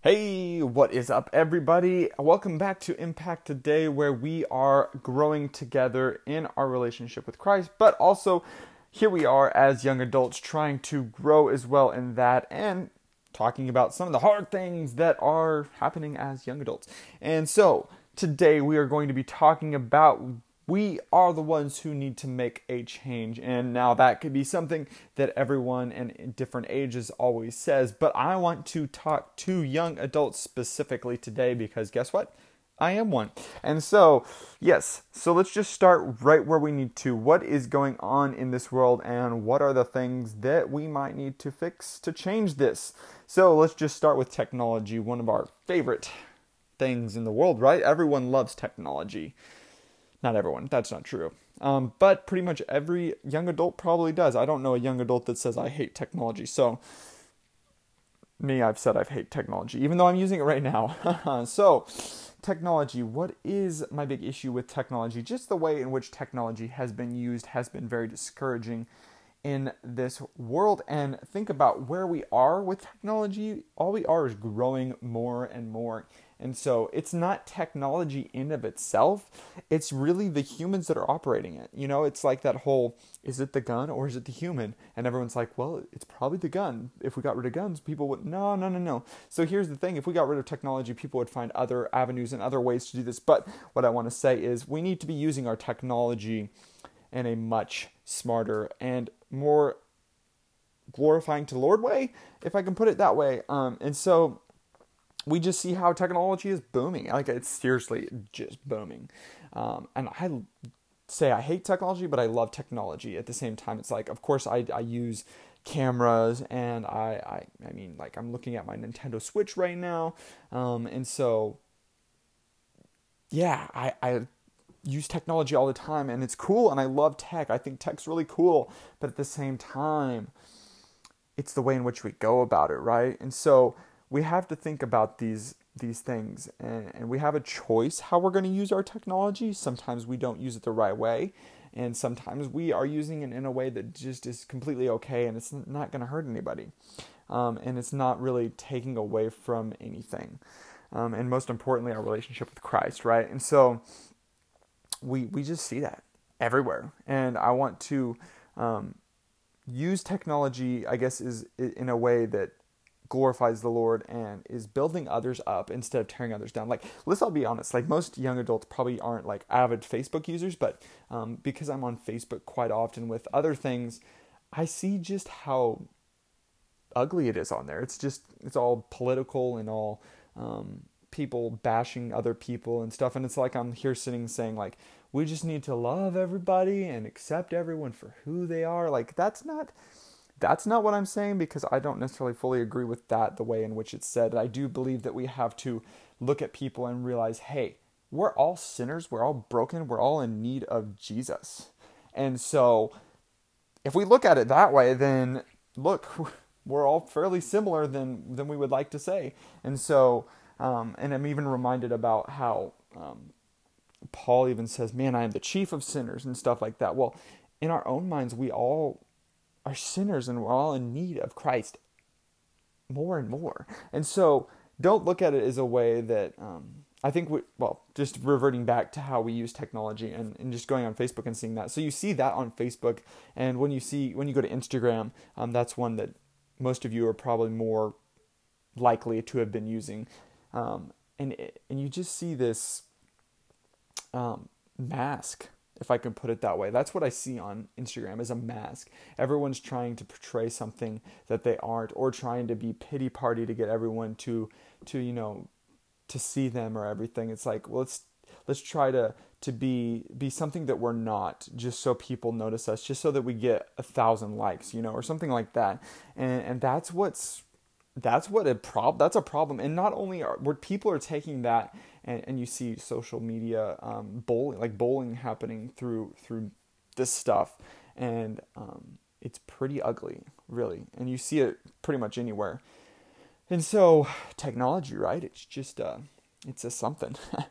Hey, what is up, everybody? Welcome back to Impact Today, where we are growing together in our relationship with Christ, but also here we are as young adults trying to grow as well in that and talking about some of the hard things that are happening as young adults. And so today we are going to be talking about we are the ones who need to make a change. And now that could be something that everyone in different ages always says, but I want to talk to young adults specifically today because guess what? I am one. And so, yes, so let's just start right where we need to. What is going on in this world and what are the things that we might need to fix to change this? So, let's just start with technology, one of our favorite things in the world, right? Everyone loves technology. Not everyone, that's not true. Um, but pretty much every young adult probably does. I don't know a young adult that says, I hate technology. So, me, I've said I hate technology, even though I'm using it right now. so, technology, what is my big issue with technology? Just the way in which technology has been used has been very discouraging in this world. And think about where we are with technology. All we are is growing more and more. And so it's not technology in of itself. It's really the humans that are operating it. You know, it's like that whole is it the gun or is it the human? And everyone's like, well, it's probably the gun. If we got rid of guns, people would no, no, no, no. So here's the thing, if we got rid of technology, people would find other avenues and other ways to do this. But what I want to say is we need to be using our technology in a much smarter and more glorifying to Lord way, if I can put it that way. Um, and so we just see how technology is booming. Like it's seriously just booming. Um, and I say I hate technology, but I love technology at the same time. It's like, of course, I, I use cameras and I, I, I mean, like I'm looking at my Nintendo Switch right now. Um, and so, yeah, I, I use technology all the time and it's cool and I love tech. I think tech's really cool, but at the same time, it's the way in which we go about it, right? And so, we have to think about these these things and, and we have a choice how we're going to use our technology. Sometimes we don't use it the right way and sometimes we are using it in a way that just is completely okay and it's not going to hurt anybody um, and it's not really taking away from anything um, and most importantly our relationship with christ right? And so we we just see that everywhere and i want to um, use technology i guess is in a way that glorifies the Lord and is building others up instead of tearing others down. Like, let's all be honest. Like, most young adults probably aren't like avid Facebook users, but um, because I'm on Facebook quite often with other things, I see just how ugly it is on there. It's just it's all political and all um, people bashing other people and stuff. And it's like I'm here sitting saying like we just need to love everybody and accept everyone for who they are. Like that's not that's not what I'm saying because I don't necessarily fully agree with that, the way in which it's said. I do believe that we have to look at people and realize, hey, we're all sinners, we're all broken, we're all in need of Jesus. And so if we look at it that way, then look, we're all fairly similar than than we would like to say. And so um, and I'm even reminded about how um, Paul even says, "Man, I am the chief of sinners" and stuff like that. Well, in our own minds, we all are sinners and we're all in need of Christ more and more. And so don't look at it as a way that um, I think we, well, just reverting back to how we use technology and, and just going on Facebook and seeing that. So you see that on Facebook, and when you see when you go to Instagram, um, that's one that most of you are probably more likely to have been using, um, and and you just see this um, mask if I can put it that way. That's what I see on Instagram as a mask. Everyone's trying to portray something that they aren't or trying to be pity party to get everyone to to you know to see them or everything. It's like, well, let's let's try to to be be something that we're not just so people notice us just so that we get a thousand likes you know or something like that and and that's what's that's what a prob that's a problem and not only are where people are taking that and, and you see social media um, bowling like bowling happening through through this stuff. And um, it's pretty ugly really. And you see it pretty much anywhere. And so technology right? It's just uh it's a something.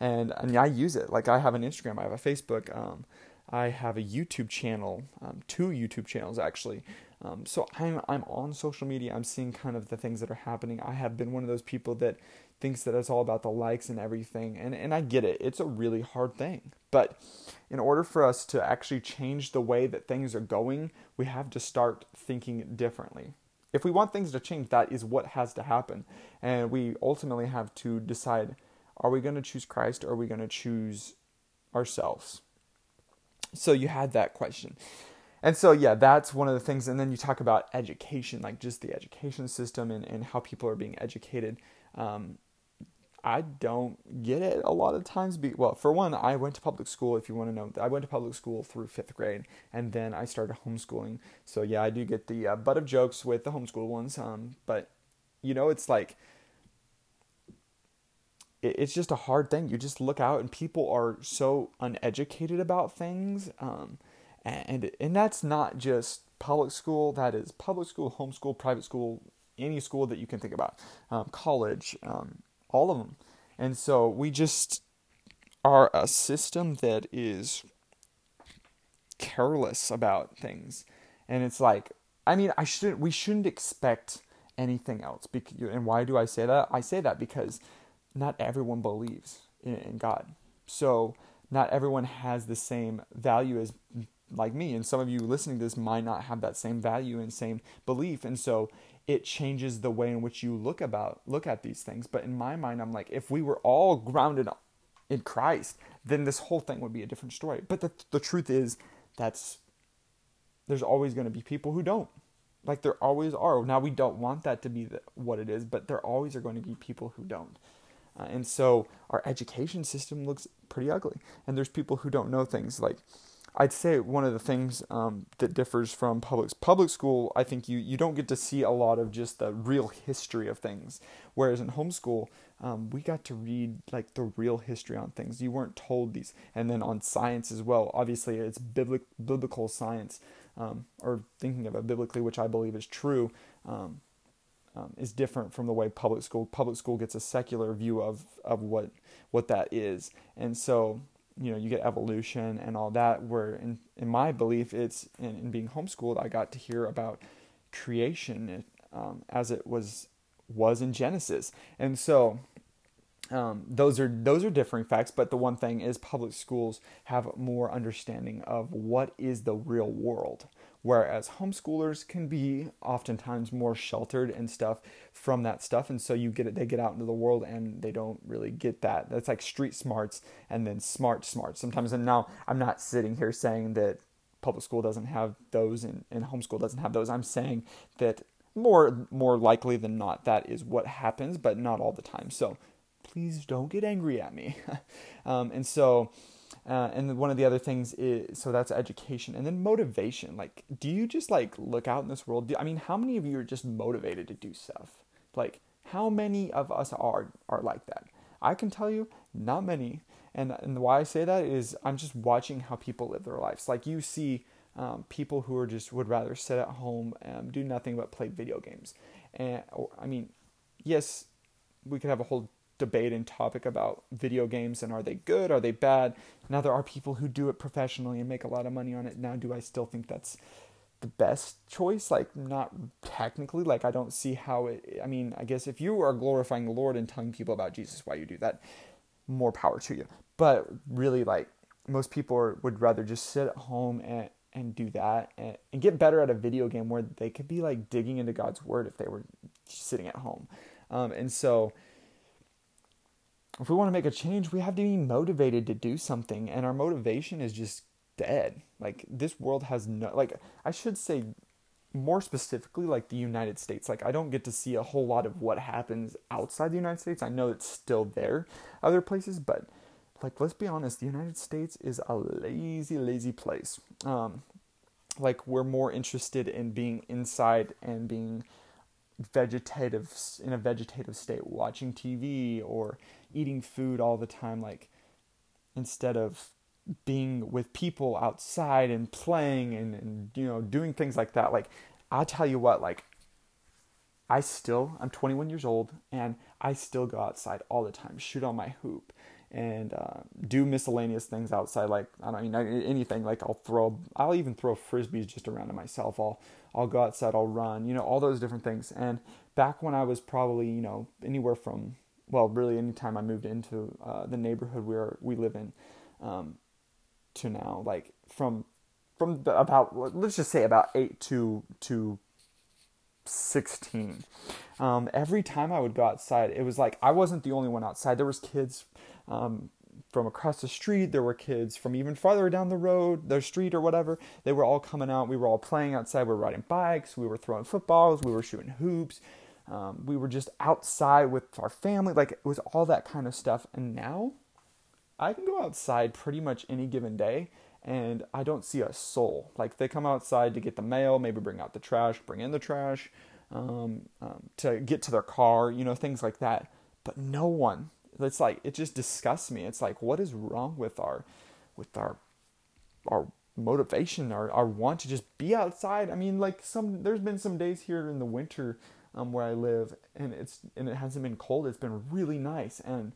And and i use it. Like i have an instagram i have a facebook um, i have a youtube channel um, two youtube channels actually Um, so I'm I'm on social media. I'm seeing kind of the things that are happening. I have been one of those people that thinks that it's all about the likes and everything, and and I get it. It's a really hard thing, but in order for us to actually change the way that things are going, we have to start thinking differently. If we want things to change, that is what has to happen, and we ultimately have to decide: Are we going to choose Christ, or are we going to choose ourselves? So you had that question. And so, yeah, that's one of the things. And then you talk about education, like just the education system and, and how people are being educated. Um, I don't get it a lot of times. Be, well, for one, I went to public school, if you want to know. I went to public school through fifth grade, and then I started homeschooling. So, yeah, I do get the uh, butt of jokes with the homeschool ones. Um, but, you know, it's like, it's just a hard thing. You just look out, and people are so uneducated about things. Um, and and that's not just public school. That is public school, homeschool, private school, any school that you can think about, um, college, um, all of them. And so we just are a system that is careless about things, and it's like I mean I shouldn't we shouldn't expect anything else. And why do I say that? I say that because not everyone believes in, God. So not everyone has the same value as like me and some of you listening to this might not have that same value and same belief and so it changes the way in which you look about look at these things. But in my mind i'm like if we were all grounded in christ then this whole thing would be a different story. But the, the truth is that's there's always going to be people who don't. Like there always are. Now we don't want that to be the, what it is but there always are going to be people who don't uh, and so our education system looks pretty ugly and there's people who don't know things like I'd say one of the things um, that differs from public public school, I think you you don't get to see a lot of just the real history of things, whereas in homeschool, um, we got to read like the real history on things. You weren't told these, and then on science as well. Obviously, it's biblic, biblical science, um, or thinking of it biblically, which I believe is true. Um, um, is different from the way public school public school gets a secular view of of what what that is, and so you know you get evolution and all that where in, in my belief it's in, in being homeschooled i got to hear about creation um, as it was was in genesis. And so um, those are those are differing facts but the one thing is public schools have more understanding of what is the real world whereas homeschoolers can be oftentimes more sheltered and stuff from that stuff and so you get it they get out into the world and they don't really get that. That's like street smarts and then smart smarts. Sometimes and now i'm not sitting here saying that public school doesn't have those and, and homeschool doesn't have those. I'm saying that more more likely than not that is what happens but not all the time. So please don't get angry at me. Um, and so uh, and one of the other things is so that's education and then motivation. Like, do you just like look out in this world? Do, I mean, how many of you are just motivated to do stuff? Like, how many of us are are like that? I can tell you, not many. And and why I say that is I'm just watching how people live their lives. Like you see um, people who are just would rather sit at home and do nothing but play video games. And or, I mean, yes, we could have a whole debate and topic about video games and are they good, are they bad? Now there are people who do it professionally and make a lot of money on it. Now do I still think that's the best choice? Like not technically, like I don't see how it I mean, I guess if you are glorifying the Lord and telling people about Jesus why you do that, more power to you. But really like most people are, would rather just sit at home and and do that and, and get better at a video game where they could be like digging into God's word if they were sitting at home. Um, and so if we want to make a change, we have to be motivated to do something, and our motivation is just dead. Like this world has no like I should say more specifically like the United States. Like I don't get to see a whole lot of what happens outside the United States. I know it's still there other places, but like let's be honest, the United States is a lazy lazy place. Um like we're more interested in being inside and being vegetative in a vegetative state watching TV or eating food all the time like instead of being with people outside and playing and, and you know doing things like that like i'll tell you what like i still i'm 21 years old and i still go outside all the time shoot on my hoop and uh, do miscellaneous things outside. Like I don't mean anything. Like I'll throw, I'll even throw frisbees just around to myself. I'll I'll go outside, I'll run, you know, all those different things. And back when I was probably you know anywhere from well, really anytime I moved into uh, the neighborhood where we live in, um, to now, like from from about let's just say about eight to to 16 um, every time i would go outside it was like i wasn't the only one outside. There was kids um, from across the street. There were kids from even farther down the road the street or whatever. They were all coming out. We were all playing outside. We were riding bikes. We were throwing footballs. We were shooting hoops um, we were just outside with our family like it was all that kind of stuff and now i can go outside pretty much any given day and I don't see a soul. Like they come outside to get the mail, maybe bring out the trash, bring in the trash, um, um, to get to their car, you know, things like that. But no one. It's like it just disgusts me. It's like what is wrong with our, with our, our motivation, our our want to just be outside. I mean, like some there's been some days here in the winter um, where I live, and it's and it hasn't been cold. It's been really nice, and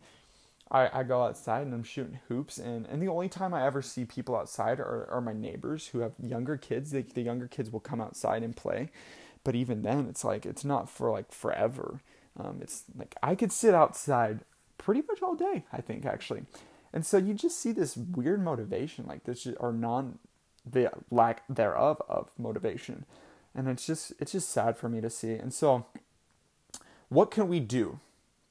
I, I go outside and I'm shooting hoops and, and the only time I ever see people outside are, are my neighbors who have younger kids. The, the younger kids will come outside and play. But even then it's like it's not for like forever. Um, it's like I could sit outside pretty much all day, I think actually. And so you just see this weird motivation, like this or non the lack thereof of motivation. And it's just it's just sad for me to see. And so what can we do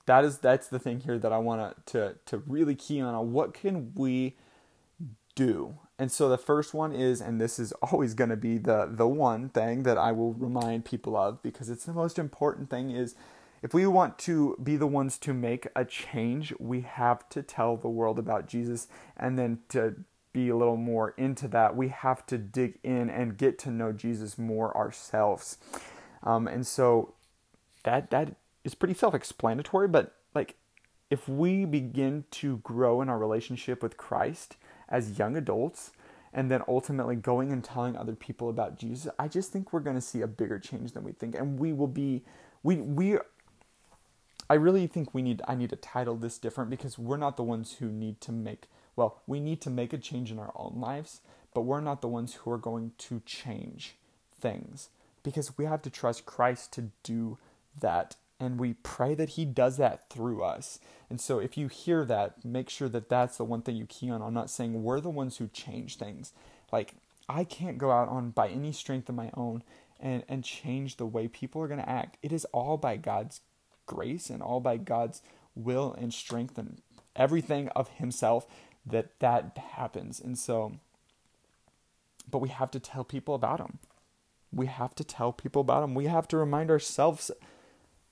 that is that's the thing here that I want to to really key on. What can we do? And so the first one is, and this is always going to be the the one thing that I will remind people of because it's the most important thing is if we want to be the ones to make a change, we have to tell the world about Jesus and then to be a little more into that, we have to dig in and get to know Jesus more ourselves. Um, and so that that is pretty self-explanatory, but like if we begin to grow in our relationship with Christ as young adults and then ultimately going and telling other people about Jesus, I just think we're going to see a bigger change than we think and we will be we we I really think we need I need to title this different because we're not the ones who need to make well, we need to make a change in our own lives, but we're not the ones who are going to change things because we have to trust Christ to do that and we pray that he does that through us. And so if you hear that, make sure that that's the one thing you key on. I'm not saying we're the ones who change things. Like I can't go out on by any strength of my own and and change the way people are going to act. It is all by God's grace and all by God's will and strength and everything of himself that that happens. And so but we have to tell people about him. We have to tell people about him. We have to remind ourselves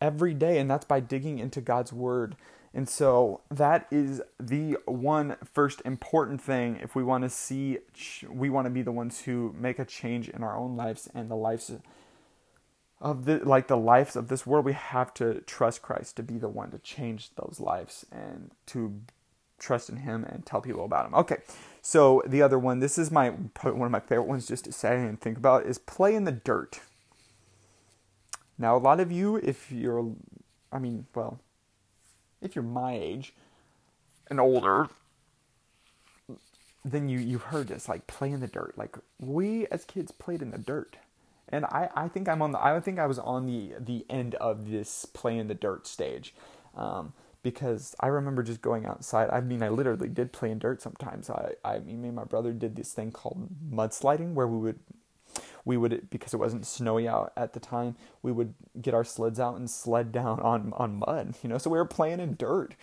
every day, and that's by digging into God's Word. And so that is the one first important thing if we want to see, we want to be the ones who make a change in our own lives and the lives of the like the lives of this world. We have to trust Christ to be the one to change those lives and to trust in Him and tell people about Him. Okay, so the other one, this is my one of my favorite ones just to say and think about is play in the dirt. Now, a lot of you, if you're, I mean, well, if you're my age and older, then you you've heard this like play in the dirt. Like we as kids played in the dirt, and I I think I'm on the I think I was on the the end of this play in the dirt stage. Um, because I remember just going outside. I mean, I literally did play in dirt sometimes. I, I mean, me and my brother did this thing called mudsliding, where we would we would because it wasn't snowy out at the time we would get our sleds out and sled down on on mud you know? So we were playing in dirt.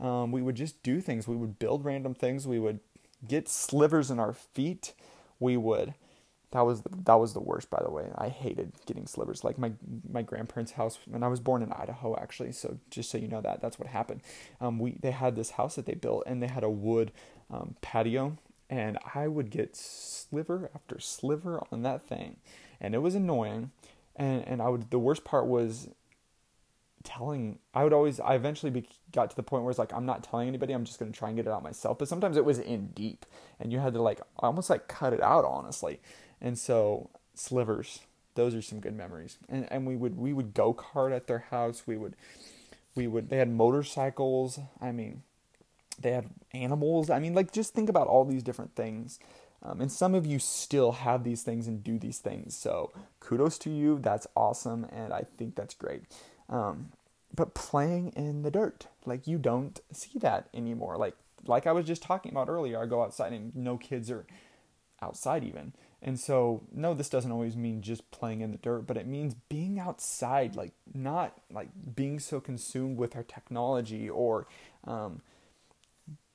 Um, we would just do things. We would build random things. We would get slivers in our feet. We would that was the, that was the worst by the way i hated getting slivers like my my grandparents house and i was born in idaho actually so just so you know that that's what happened um, we they had this house that they built and they had a wood um, patio and I would get sliver after sliver on that thing, and it was annoying. And and I would the worst part was telling. I would always. I eventually be, got to the point where it's like I'm not telling anybody. I'm just going to try and get it out myself. But sometimes it was in deep, and you had to like almost like cut it out honestly. And so slivers, those are some good memories. And and we would we would go kart at their house. We would we would they had motorcycles. I mean they had animals. I mean, like, just think about all these different things. Um, and some of you still have these things and do these things. So kudos to you. That's awesome. And I think that's great. Um, but playing in the dirt, like you don't see that anymore. Like, like I was just talking about earlier, I go outside and no kids are outside even. And so, no, this doesn't always mean just playing in the dirt, but it means being outside, like not like being so consumed with our technology or um,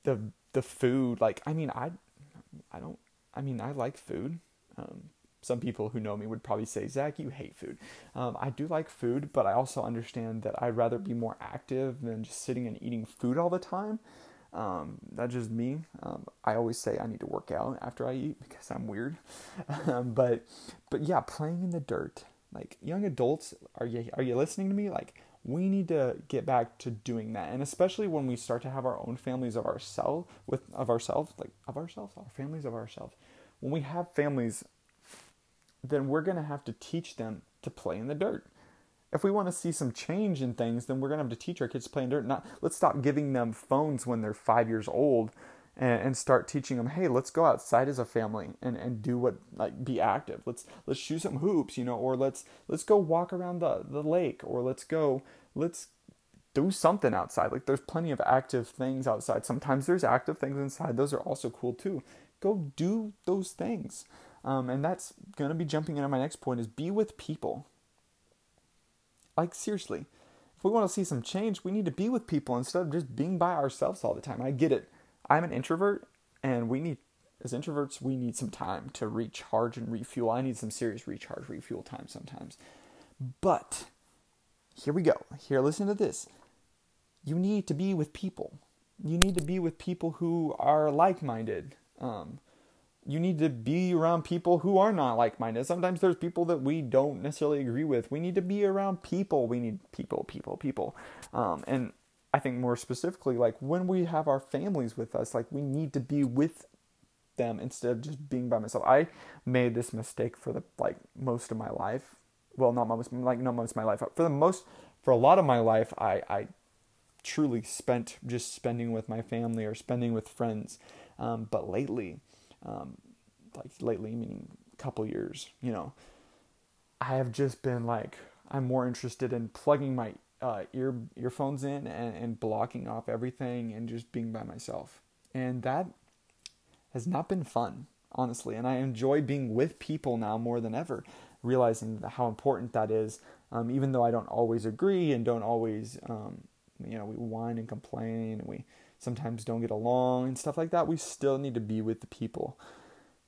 the the food. Like, I mean, I I don't. I mean, I like food. Um, some people who know me would probably say, Zach, you hate food. Um, I do like food, but I also understand that I'd rather be more active than just sitting and eating food all the time. Um, that's just me. Um, I always say I need to work out after I eat because I'm weird. um, but but yeah, playing in the dirt. Like young adults, are you are you listening to me? Like we need to get back to doing that, and especially when we start to have our own families of ourselves with of ourselves, like of ourselves, our families of ourselves. When we have families, then we're gonna have to teach them to play in the dirt if we want to see some change in things, then we're going to have to teach our kids to play in dirt. Not let's stop giving them phones when they're five years old, and, and start teaching them. Hey, let's go outside as a family and, and do what like be active. Let's let's shoot some hoops, you know, or let's let's go walk around the the lake, or let's go let's do something outside. Like there's plenty of active things outside. Sometimes there's active things inside. Those are also cool too. Go do those things. Um, and that's gonna be jumping into my next point is be with people like, seriously, if we want to see some change, we need to be with people instead of just being by ourselves all the time. I get it. I'm an introvert, and we need, as introverts, we need some time to recharge and refuel. I need some serious recharge, refuel time sometimes. But here we go. Here, listen to this. You need to be with people. You need to be with people who are like minded. Um, you need to be around people who are not like minded. Sometimes there's people that we don't necessarily agree with. We need to be around people. We need people, people, people. Um, and I think more specifically, like when we have our families with us, like we need to be with them instead of just being by myself. I made this mistake for the like most of my life. Well, not most, like not most of my life. For the most, for a lot of my life, I, I truly spent just spending with my family or spending with friends. Um, but lately, um, like lately, meaning a couple years, you know, I have just been like, I'm more interested in plugging my uh, ear earphones in and, and blocking off everything and just being by myself. And that has not been fun, honestly. And I enjoy being with people now more than ever, realizing how important that is. Um, even though I don't always agree and don't always, um, you know, we whine and complain and we sometimes don't get along and stuff like that, we still need to be with the people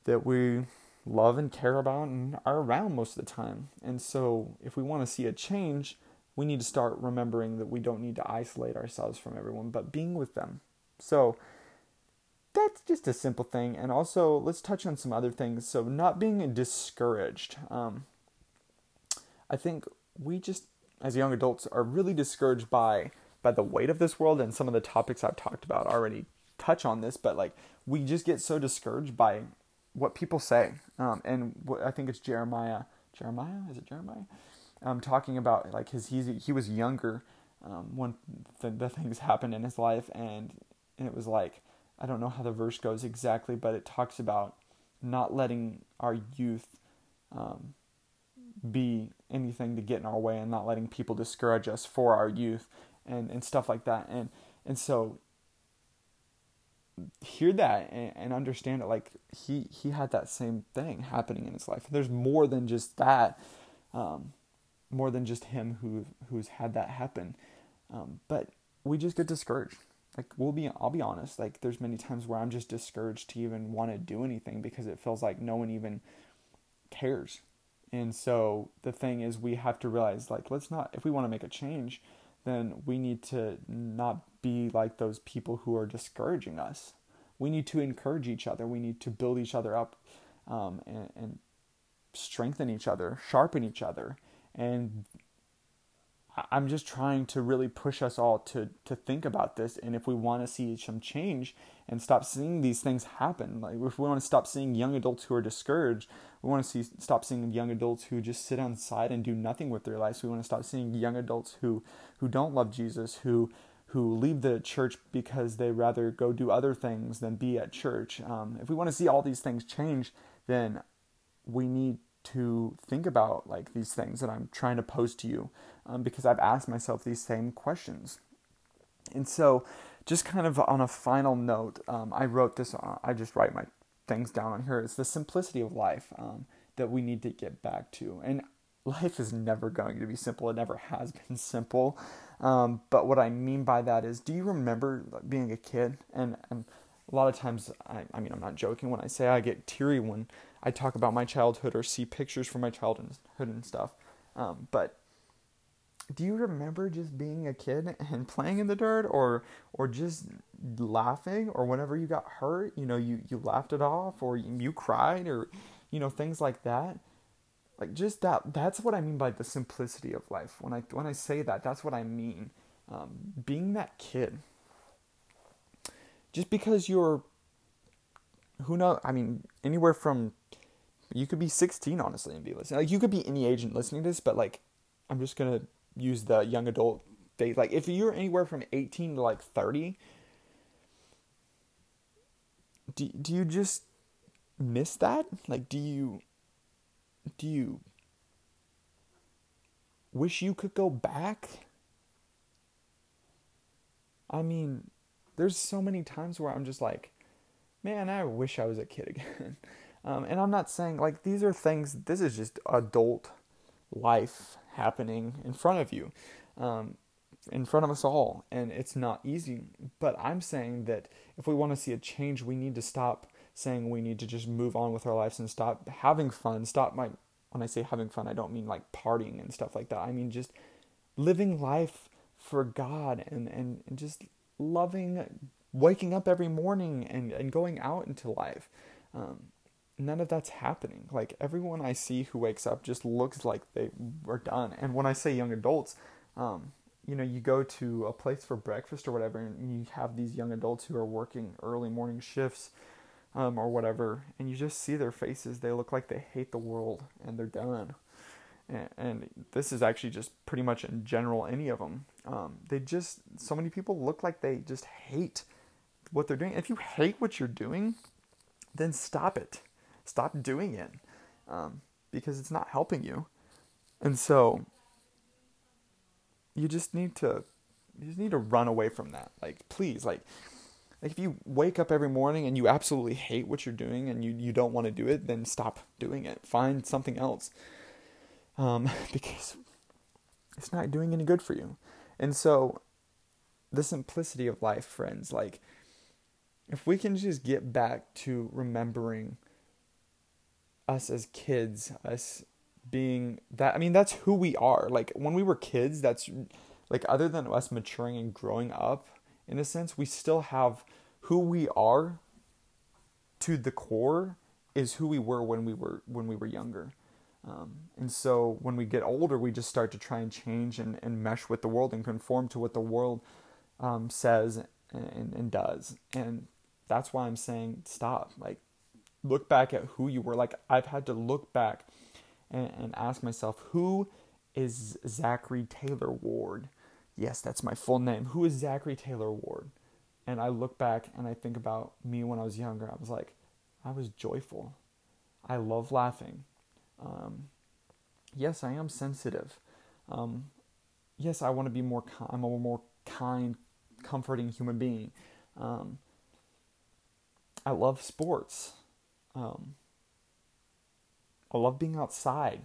that we love and care about and are around most of the time. And so, if we want to see a change, we need to start remembering that we don't need to isolate ourselves from everyone, but being with them. So, that's just a simple thing. And also, let's touch on some other things. So, not being discouraged. Um, I think we just, as young adults, are really discouraged by by the weight of this world and some of the topics I've talked about already touch on this, but like we just get so discouraged by what people say. Um, and what, I think it's Jeremiah. Jeremiah is it Jeremiah? Um, talking about like his he's he was younger um, when the, things happened in his life, and and it was like I don't know how the verse goes exactly, but it talks about not letting our youth um, be anything to get in our way and not letting people discourage us for our youth and, and stuff like that. And, and so hear that and, and understand it. Like he, he had that same thing happening in his life. There's more than just that, um, more than just him who, who's had that happen. Um, but we just get discouraged. Like we'll be, I'll be honest. Like there's many times where I'm just discouraged to even want to do anything because it feels like no one even cares. And so the thing is, we have to realize, like, let's not, if we want to make a change, then we need to not be like those people who are discouraging us. We need to encourage each other. We need to build each other up um, and, and strengthen each other, sharpen each other. And I'm just trying to really push us all to to think about this. And if we want to see some change and stop seeing these things happen, like if we want to stop seeing young adults who are discouraged, we want to see stop seeing young adults who just sit on side and do nothing with their lives. We want to stop seeing young adults who who don't love Jesus, who who leave the church because they rather go do other things than be at church. Um, if we want to see all these things change, then we need to think about like these things that I'm trying to pose to you um, because I've asked myself these same questions. And so, just kind of on a final note, um, I wrote this. Uh, I just write my things down on here. It's the simplicity of life um, that we need to get back to. And life is never going to be simple. It never has been simple. Um, but what I mean by that is, do you remember being a kid? And, and a lot of times, I, I mean, I'm not joking when I say I get teary when I talk about my childhood or see pictures from my childhood and stuff. Um, but do you remember just being a kid and playing in the dirt or or just laughing or whenever you got hurt you know you you laughed it off or you, you cried or you know things like that? Like just that that's what i mean by the simplicity of life. When i when i say that that's what i mean. Um, being that kid just because you're who knows i mean anywhere from you could be 16 honestly and be listening. Like you could be any age and listening to this but like i'm just gonna use the young adult phase like if you're anywhere from 18 to like 30 do, do you just miss that like do you do you wish you could go back? I mean, there's so many times where I'm just like, man, I wish I was a kid again. um, and I'm not saying like these are things, this is just adult life happening in front of you, um, in front of us all. And it's not easy. But I'm saying that if we want to see a change, we need to stop saying we need to just move on with our lives and stop having fun, stop my when I say having fun, I don't mean like partying and stuff like that. I mean just living life for God and, and, and just loving waking up every morning and, and going out into life. Um, none of that's happening. Like everyone I see who wakes up just looks like they are done. And when I say young adults, um, you know, you go to a place for breakfast or whatever, and you have these young adults who are working early morning shifts um, or whatever, and you just see their faces. They look like they hate the world and they're done. And, this is actually just pretty much in general, any of them. Um, they just, so many people look like they just hate what they're doing. If you hate what you're doing, then stop it. Stop doing it um, because it's not helping you. And so you just need to you just need to run away from that. Like please, like like if you wake up every morning and you absolutely hate what you're doing and you, you don't want to do it, then stop doing it. Find something else. Um, because it's not doing any good for you. And so the simplicity of life, friends, like if we can just get back to remembering us as kids, us being that I mean that's who we are. Like when we were kids, that's like other than us maturing and growing up, in a sense, we still have who we are to the core is who we were when we were when we were younger. Um, and so when we get older, we just start to try and change and, and mesh with the world and conform to what the world um, says and, and does. And that's why I'm saying stop. Like, look back at who you were. Like, I've had to look back and, and ask myself, who is Zachary Taylor Ward? yes, that's my full name. Who is Zachary Taylor Ward? And I look back and I think about me when I was younger. I was like, I was joyful. I love laughing. Um, yes, I am sensitive. Um, yes, I want to be more. I'm a more kind, comforting human being. Um, I love sports. Um, I love being outside.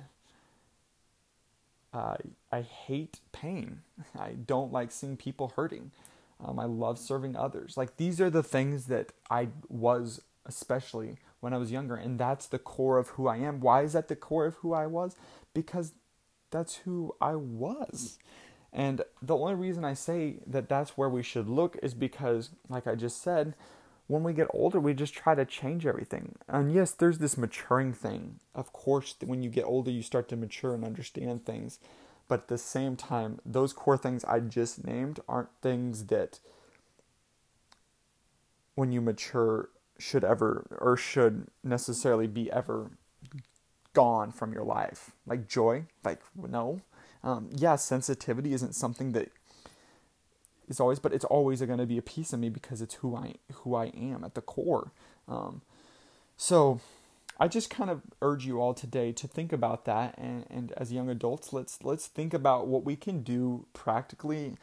Uh, I hate pain. I don't like seeing people hurting. Um, I love serving others. Like these are the things that I was, especially when I was younger, and that's the core of who I am. Why is that the core of who I was? Because that's who I was. And the only reason I say that that's where we should look is because, like I just said, when we get older, we just try to change everything. And yes, there's this maturing thing. Of course, when you get older, you start to mature and understand things. But at the same time, those core things I just named aren't things that, when you mature, should ever or should necessarily be ever gone from your life. Like joy, like no. Um, yeah, sensitivity isn't something that is always, but it's always going to be a piece of me because it's who I who I am at the core. Um, so I just kind of urge you all today to think about that, and, and as young adults, let's let's think about what we can do practically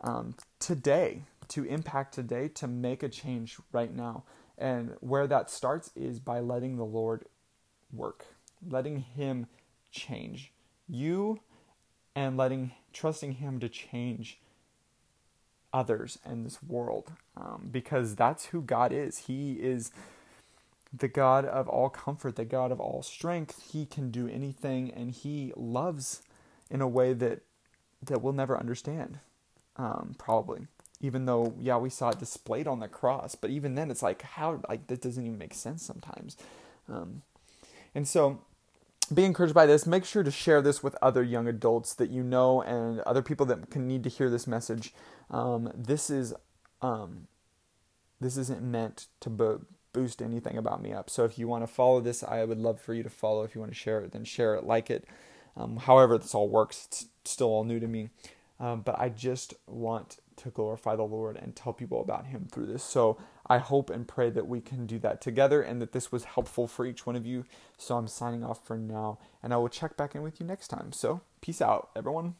um, today to impact today to make a change right now. And where that starts is by letting the Lord work, letting Him change you, and letting trusting Him to change others and this world, um, because that's who God is. He is the God of all comfort, the God of all strength. He can do anything, and He loves in a way that that we'll never understand, um, probably. Even though, yeah, we saw it displayed on the cross, but even then, it's like how like that doesn't even make sense sometimes. Um, and so, be encouraged by this. Make sure to share this with other young adults that you know and other people that can need to hear this message. Um, this is um, this isn't meant to bo- boost anything about me up. So if you want to follow this, I would love for you to follow. If you want to share it, then share it, like it. Um, however, this all works. It's still all new to me. Um, but I just want to glorify the Lord and tell people about Him through this. So I hope and pray that we can do that together and that this was helpful for each one of you. So I'm signing off for now, and I will check back in with you next time. So peace out, everyone.